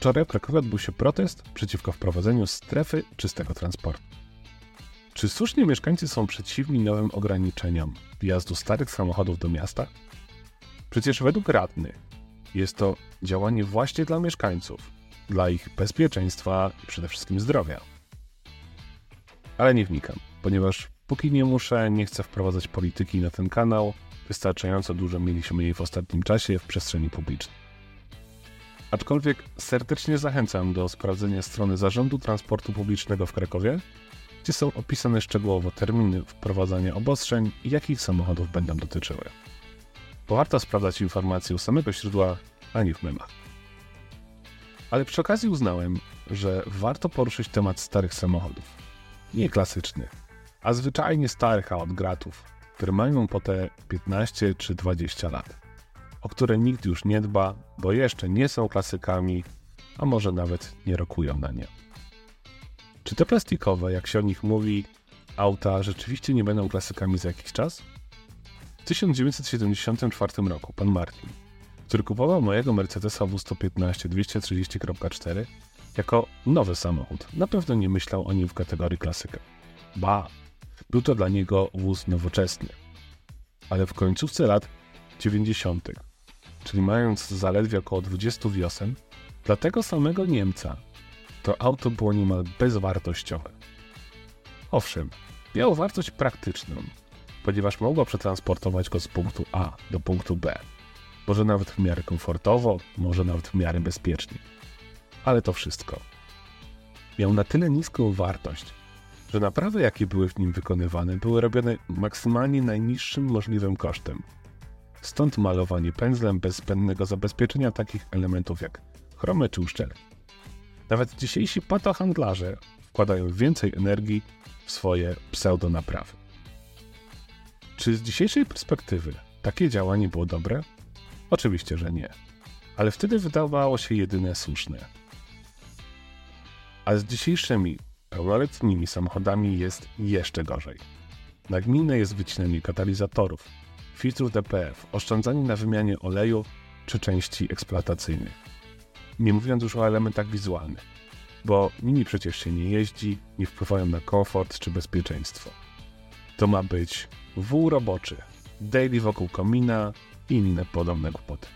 Wczoraj w Krakowie odbył się protest przeciwko wprowadzeniu strefy czystego transportu. Czy słusznie mieszkańcy są przeciwni nowym ograniczeniom wjazdu starych samochodów do miasta? Przecież według radnych jest to działanie właśnie dla mieszkańców, dla ich bezpieczeństwa i przede wszystkim zdrowia. Ale nie wnikam, ponieważ póki nie muszę, nie chcę wprowadzać polityki na ten kanał, wystarczająco dużo mieliśmy jej w ostatnim czasie w przestrzeni publicznej. Aczkolwiek serdecznie zachęcam do sprawdzenia strony Zarządu Transportu Publicznego w Krakowie, gdzie są opisane szczegółowo terminy wprowadzania obostrzeń i jakich samochodów będą dotyczyły. Bo warto sprawdzać informacje u samego źródła, a nie w memach. Ale przy okazji uznałem, że warto poruszyć temat starych samochodów. Nie klasycznych, a zwyczajnie starych od gratów, które mają po te 15 czy 20 lat, o które nikt już nie dba, bo jeszcze nie są klasykami, a może nawet nie rokują na nie. Czy te plastikowe, jak się o nich mówi, auta rzeczywiście nie będą klasykami za jakiś czas? W 1974 roku pan Martin, który kupował mojego Mercedesa W115 230.4 jako nowy samochód, na pewno nie myślał o nim w kategorii klasyka. Ba, był to dla niego wóz nowoczesny. Ale w końcówce lat 90., czyli mając zaledwie około 20 wiosen, dla tego samego Niemca to auto było niemal bezwartościowe. Owszem, miało wartość praktyczną, ponieważ mogło przetransportować go z punktu A do punktu B. Może nawet w miarę komfortowo, może nawet w miarę bezpiecznie. Ale to wszystko. Miał na tyle niską wartość, że naprawy, jakie były w nim wykonywane, były robione maksymalnie najniższym możliwym kosztem. Stąd malowanie pędzlem bez zbędnego zabezpieczenia takich elementów jak chromy czy uszczelki. Nawet dzisiejsi patohandlarze wkładają więcej energii w swoje pseudonaprawy. Czy z dzisiejszej perspektywy takie działanie było dobre? Oczywiście, że nie. Ale wtedy wydawało się jedyne słuszne. A z dzisiejszymi pełnoletnimi samochodami jest jeszcze gorzej. Nagminne jest wycinanie katalizatorów, filtrów DPF, oszczędzanie na wymianie oleju czy części eksploatacyjnych. Nie mówiąc już o elementach wizualnych, bo nimi przecież się nie jeździ, nie wpływają na komfort czy bezpieczeństwo. To ma być wół roboczy, daily wokół komina i inne podobne głupoty.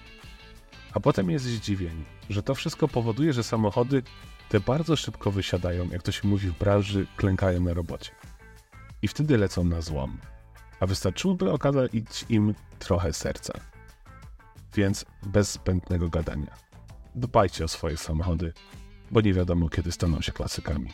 A potem jest zdziwienie, że to wszystko powoduje, że samochody te bardzo szybko wysiadają, jak to się mówi w branży, klękają na robocie. I wtedy lecą na złom. A wystarczyłoby okazać im trochę serca. Więc bez zbędnego gadania. Dbajcie o swoje samochody, bo nie wiadomo kiedy staną się klasykami.